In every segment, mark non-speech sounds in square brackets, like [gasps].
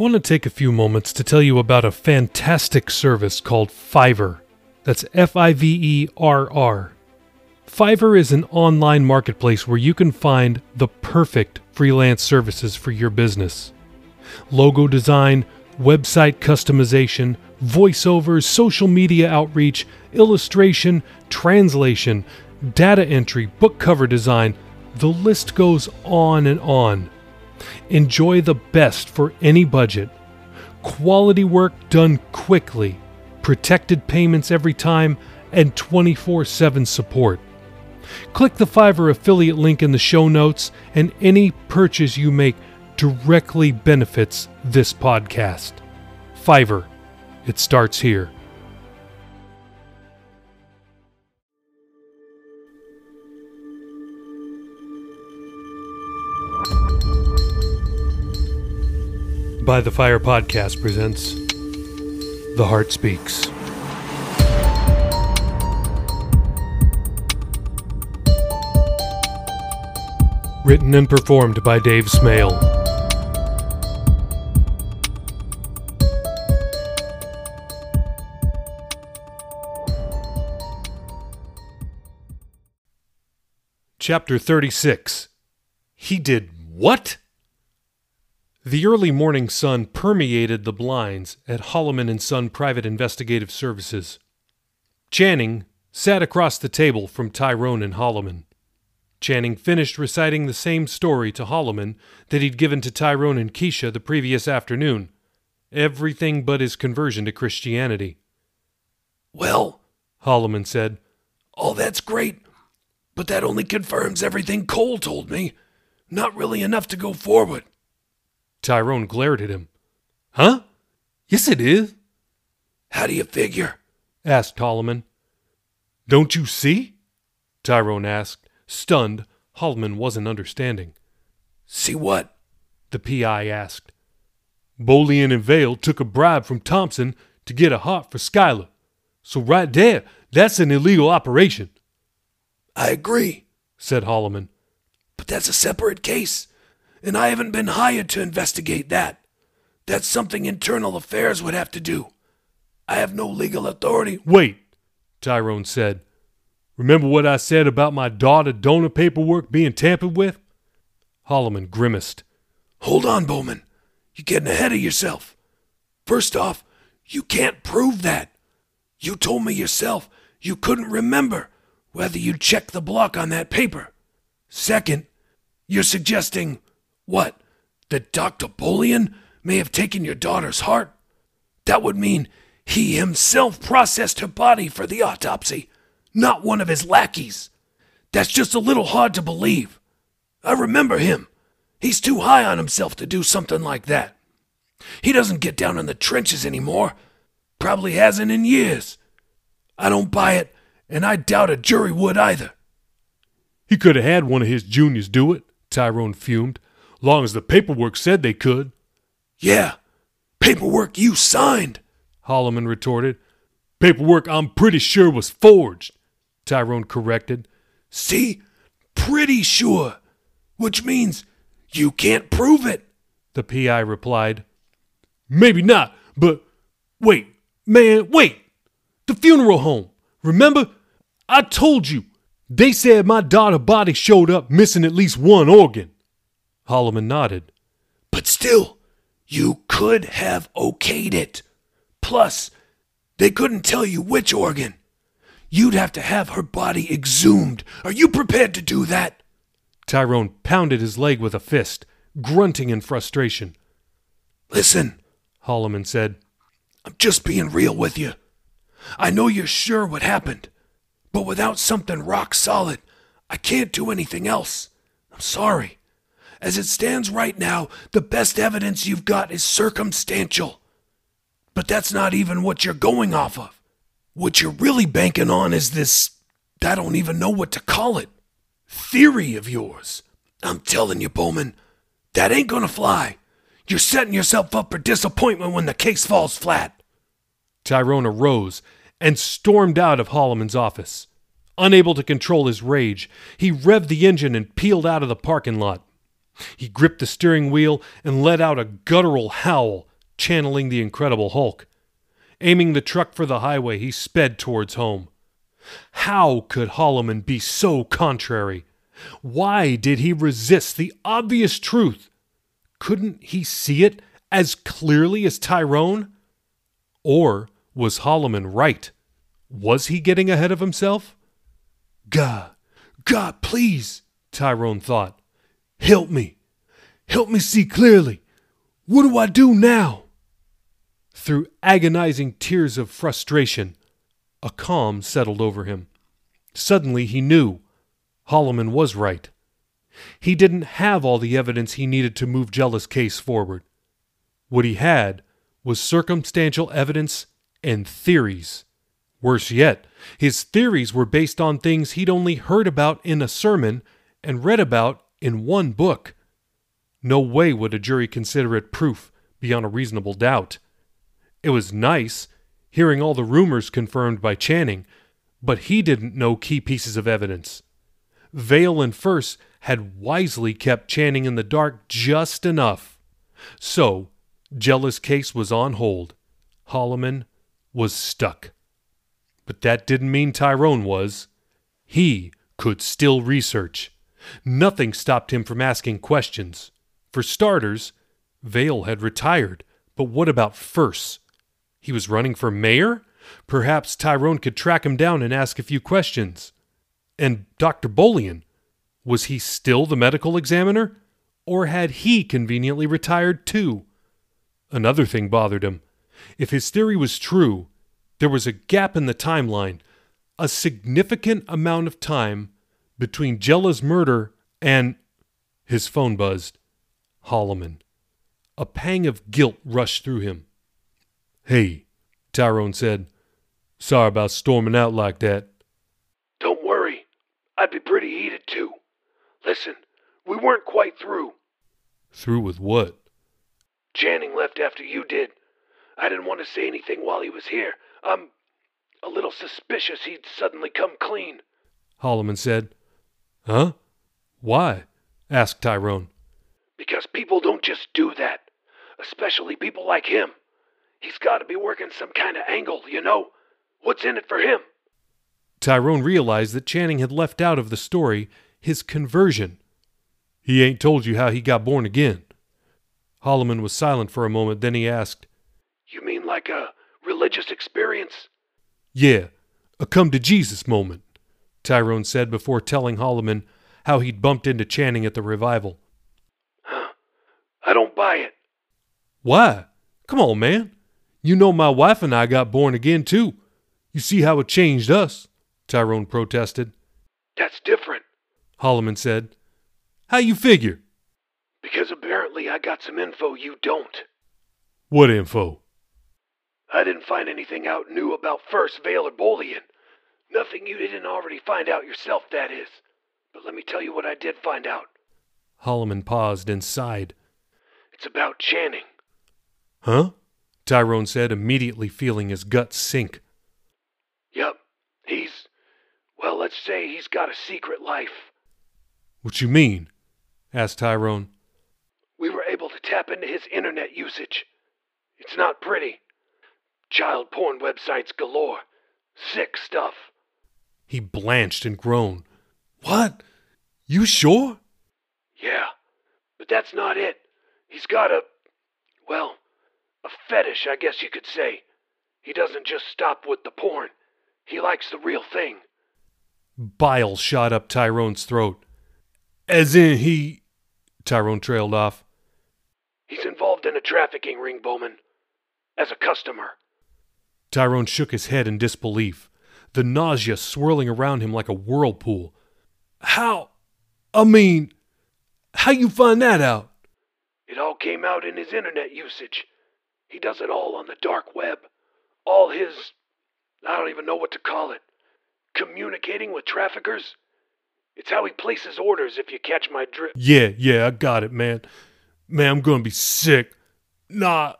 I want to take a few moments to tell you about a fantastic service called Fiverr. That's F I V E R R. Fiverr is an online marketplace where you can find the perfect freelance services for your business. Logo design, website customization, voiceovers, social media outreach, illustration, translation, data entry, book cover design, the list goes on and on. Enjoy the best for any budget. Quality work done quickly, protected payments every time, and 24 7 support. Click the Fiverr affiliate link in the show notes, and any purchase you make directly benefits this podcast. Fiverr. It starts here. By the Fire Podcast presents The Heart Speaks. Written and performed by Dave Smale. Chapter 36 He did what? The early morning sun permeated the blinds at Holloman and Son Private Investigative Services. Channing sat across the table from Tyrone and Holloman. Channing finished reciting the same story to Holloman that he'd given to Tyrone and Keisha the previous afternoon. Everything but his conversion to Christianity. Well, Holloman said, all that's great, but that only confirms everything Cole told me. Not really enough to go forward. Tyrone glared at him. Huh? Yes, it is, How do you figure? asked Holloman. Don't you see? Tyrone asked. Stunned, Holloman wasn't understanding. See what? The PI asked. Bolian and Vale took a bribe from Thompson to get a heart for Skylar. So right there, that's an illegal operation, I agree, said Holloman. but that's a separate case, and I haven't been hired to investigate that. That's something internal affairs would have to do. I have no legal authority. Wait, Tyrone said. Remember what I said about my daughter donor paperwork being tampered with? Holloman grimaced. Hold on, Bowman. You're getting ahead of yourself. First off, you can't prove that. You told me yourself you couldn't remember whether you checked the block on that paper. Second, you're suggesting what? That Dr. Bolian may have taken your daughter's heart? That would mean he himself processed her body for the autopsy, not one of his lackeys. That's just a little hard to believe. I remember him. He's too high on himself to do something like that. He doesn't get down in the trenches anymore. Probably hasn't in years. I don't buy it, and I doubt a jury would either. He could have had one of his juniors do it, Tyrone fumed, long as the paperwork said they could. Yeah, paperwork you signed. Holloman retorted. Paperwork I'm pretty sure was forged, Tyrone corrected. See? Pretty sure. Which means you can't prove it. The PI replied. Maybe not, but wait, man, wait. The funeral home. Remember? I told you. They said my daughter body showed up missing at least one organ. Holloman nodded. But still, you could have okayed it. Plus, they couldn't tell you which organ. You'd have to have her body exhumed. Are you prepared to do that? Tyrone pounded his leg with a fist, grunting in frustration. Listen, Holloman said. I'm just being real with you. I know you're sure what happened, but without something rock solid, I can't do anything else. I'm sorry. As it stands right now, the best evidence you've got is circumstantial. But that's not even what you're going off of. What you're really banking on is this, I don't even know what to call it, theory of yours. I'm telling you, Bowman, that ain't gonna fly. You're setting yourself up for disappointment when the case falls flat. Tyrone arose and stormed out of Holloman's office. Unable to control his rage, he revved the engine and peeled out of the parking lot. He gripped the steering wheel and let out a guttural howl channeling the Incredible Hulk. Aiming the truck for the highway, he sped towards home. How could Holloman be so contrary? Why did he resist the obvious truth? Couldn't he see it as clearly as Tyrone? Or was Holloman right? Was he getting ahead of himself? God, God, please, Tyrone thought. Help me. Help me see clearly. What do I do now? Through agonizing tears of frustration, a calm settled over him. Suddenly he knew Holloman was right. He didn't have all the evidence he needed to move Jella's case forward. What he had was circumstantial evidence and theories. Worse yet, his theories were based on things he'd only heard about in a sermon and read about in one book. No way would a jury consider it proof beyond a reasonable doubt. It was nice hearing all the rumors confirmed by Channing, but he didn't know key pieces of evidence. Vale and Furse had wisely kept Channing in the dark just enough. So, Jella's case was on hold. Holloman was stuck. But that didn't mean Tyrone was. He could still research. Nothing stopped him from asking questions. For starters, Vale had retired, but what about Furse? He was running for mayor? Perhaps Tyrone could track him down and ask a few questions. And Dr. Bolian? Was he still the medical examiner? Or had he conveniently retired too? Another thing bothered him. If his theory was true, there was a gap in the timeline, a significant amount of time between Jella's murder and. His phone buzzed. Holloman. A pang of guilt rushed through him. Hey, Tyrone said. Sorry about storming out like that. Don't worry. I'd be pretty heated too. Listen, we weren't quite through. Through with what? Channing left after you did. I didn't want to say anything while he was here. I'm a little suspicious he'd suddenly come clean. Holloman said. Huh? Why? asked Tyrone. Because people don't just do that, especially people like him. He's got to be working some kind of angle, you know? What's in it for him? Tyrone realized that Channing had left out of the story his conversion. He ain't told you how he got born again. Holloman was silent for a moment, then he asked, You mean like a religious experience? Yeah, a come to Jesus moment, Tyrone said before telling Holloman how he'd bumped into Channing at the revival. Huh. [gasps] I don't buy it. Why? Come on, man. You know my wife and I got born again too. You see how it changed us, Tyrone protested. That's different, Holloman said. How you figure? because apparently I got some info you don't. What info? I didn't find anything out new about Furse Vale or Bolian. Nothing you didn't already find out yourself, that is. But let me tell you what I did find out. Holloman paused and sighed. It's about Channing. Huh? Tyrone said, immediately feeling his guts sink. Yup. He's. Well, let's say he's got a secret life. What you mean? asked Tyrone. We were able to tap into his internet usage. It's not pretty. Child porn websites galore. Sick stuff. He blanched and groaned. What? You sure? Yeah. But that's not it. He's got a. Well, a fetish, I guess you could say. He doesn't just stop with the porn, he likes the real thing. Bile shot up Tyrone's throat. As in he. Tyrone trailed off. He's involved in a trafficking ring, Bowman. As a customer. Tyrone shook his head in disbelief, the nausea swirling around him like a whirlpool. How? I mean, how you find that out? It all came out in his internet usage. He does it all on the dark web. All his. I don't even know what to call it. Communicating with traffickers? It's how he places orders, if you catch my drift. Yeah, yeah, I got it, man. Man, I'm gonna be sick. Nah,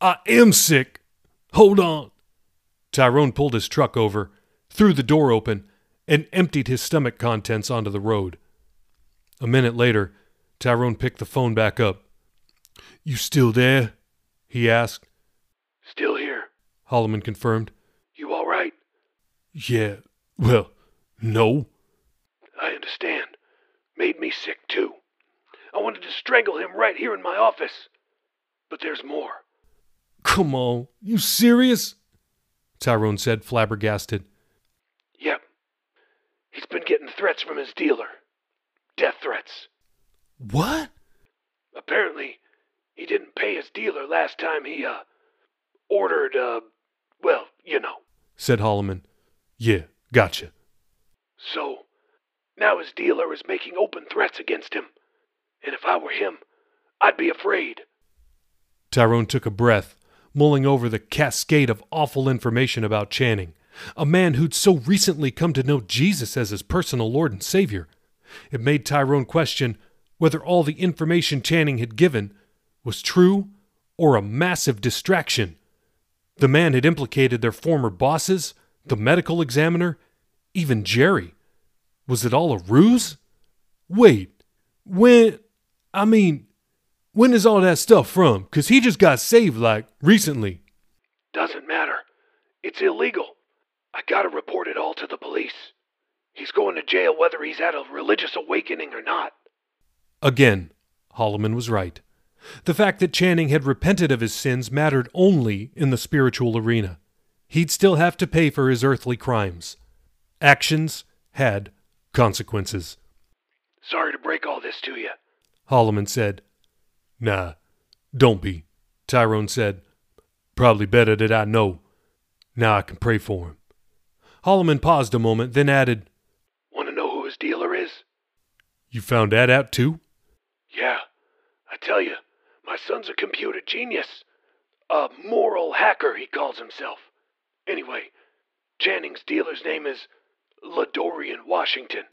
I am sick. Hold on. Tyrone pulled his truck over, threw the door open, and emptied his stomach contents onto the road. A minute later, Tyrone picked the phone back up. You still there? he asked. Still here. Holloman confirmed. You all right? Yeah, well, no. I understand. Made me sick, too. I wanted to strangle him right here in my office. But there's more. Come on, you serious? Tyrone said, flabbergasted. Yep. He's been getting threats from his dealer. Death threats. What? Apparently, he didn't pay his dealer last time he, uh, ordered, uh, well, you know. said Holloman. Yeah, gotcha. So, now his dealer is making open threats against him. And if I were him, I'd be afraid. Tyrone took a breath, mulling over the cascade of awful information about Channing, a man who'd so recently come to know Jesus as his personal Lord and Savior. It made Tyrone question whether all the information Channing had given was true or a massive distraction. The man had implicated their former bosses, the medical examiner, even Jerry. Was it all a ruse? Wait, when. I mean, when is all that stuff from? Because he just got saved, like, recently. Doesn't matter. It's illegal. I gotta report it all to the police. He's going to jail whether he's had a religious awakening or not. Again, Holloman was right. The fact that Channing had repented of his sins mattered only in the spiritual arena. He'd still have to pay for his earthly crimes. Actions had consequences. Sorry to break all this to you. Holloman said. Nah, don't be, Tyrone said. Probably better that I know. Now I can pray for him. Holloman paused a moment, then added, Want to know who his dealer is? You found that out too? Yeah. I tell you, my son's a computer genius. A moral hacker, he calls himself. Anyway, Channing's dealer's name is Ladorian Washington.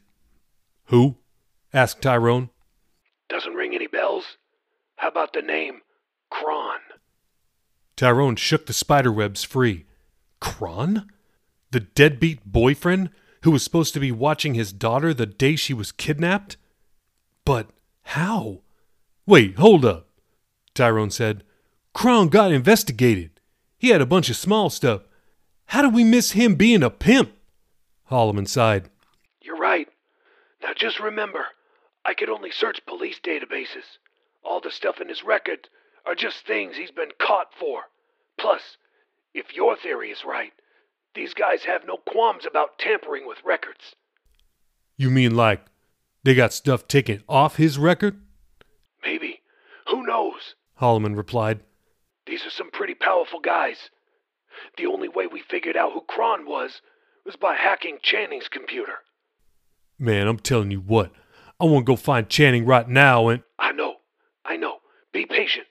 Who? asked Tyrone. Doesn't ring any bells? How about the name Kron? Tyrone shook the spiderwebs free. Kron? The deadbeat boyfriend who was supposed to be watching his daughter the day she was kidnapped? But how? Wait, hold up, Tyrone said. Kron got investigated. He had a bunch of small stuff. How did we miss him being a pimp? Holloman sighed. You're right. Now just remember, I could only search police databases. All the stuff in his record are just things he's been caught for. Plus, if your theory is right, these guys have no qualms about tampering with records. You mean like they got stuff taken off his record? Maybe. Who knows? Holloman replied. These are some pretty powerful guys. The only way we figured out who Kron was was by hacking Channing's computer. Man, I'm telling you what, I want to go find Channing right now and. I know. I know. Be patient.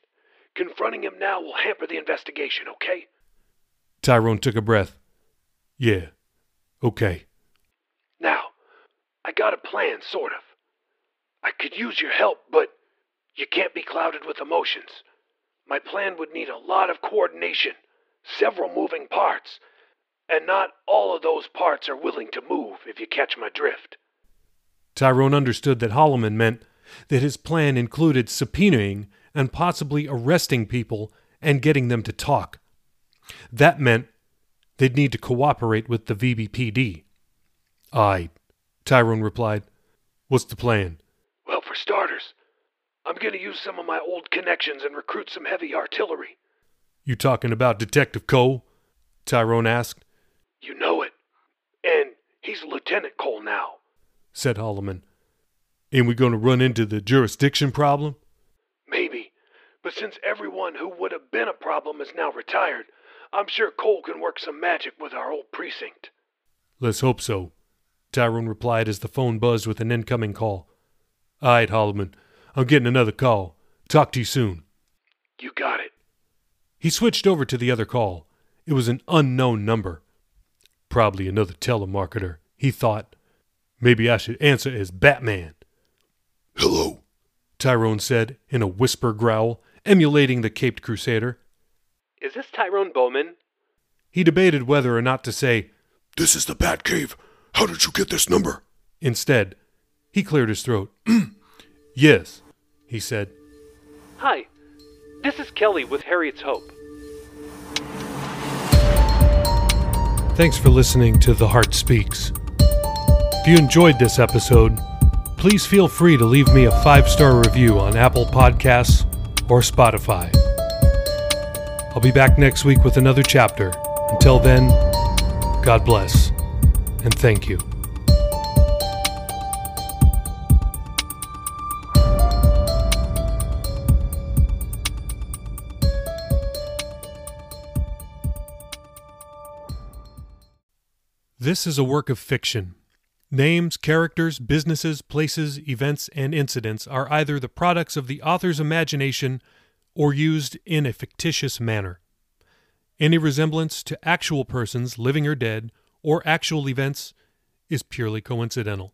Confronting him now will hamper the investigation, okay? Tyrone took a breath. Yeah, okay. Now, I got a plan, sort of. I could use your help, but you can't be clouded with emotions. My plan would need a lot of coordination, several moving parts, and not all of those parts are willing to move, if you catch my drift. Tyrone understood that Holloman meant that his plan included subpoenaing and possibly arresting people and getting them to talk. That meant they'd need to cooperate with the VBPD. Aye, Tyrone replied. What's the plan? Well, for starters, I'm going to use some of my old connections and recruit some heavy artillery. You talking about Detective Cole? Tyrone asked. You know it. And he's Lieutenant Cole now, said Holloman. Ain't we going to run into the jurisdiction problem? Maybe. But since everyone who would have been a problem is now retired, I'm sure Cole can work some magic with our old precinct. Let's hope so, Tyrone replied as the phone buzzed with an incoming call. All right, Holloman. I'm getting another call. Talk to you soon. You got it. He switched over to the other call. It was an unknown number. Probably another telemarketer, he thought. Maybe I should answer as Batman. Hello, Tyrone said in a whisper growl, emulating the caped crusader. Is this Tyrone Bowman? He debated whether or not to say, This is the Batcave. How did you get this number? Instead, he cleared his throat. [clears throat] yes, he said. Hi. This is Kelly with Harriet's Hope. Thanks for listening to The Heart Speaks. If you enjoyed this episode, please feel free to leave me a five star review on Apple Podcasts or Spotify. I'll be back next week with another chapter. Until then, God bless and thank you. This is a work of fiction. Names, characters, businesses, places, events, and incidents are either the products of the author's imagination or used in a fictitious manner. Any resemblance to actual persons, living or dead, or actual events is purely coincidental.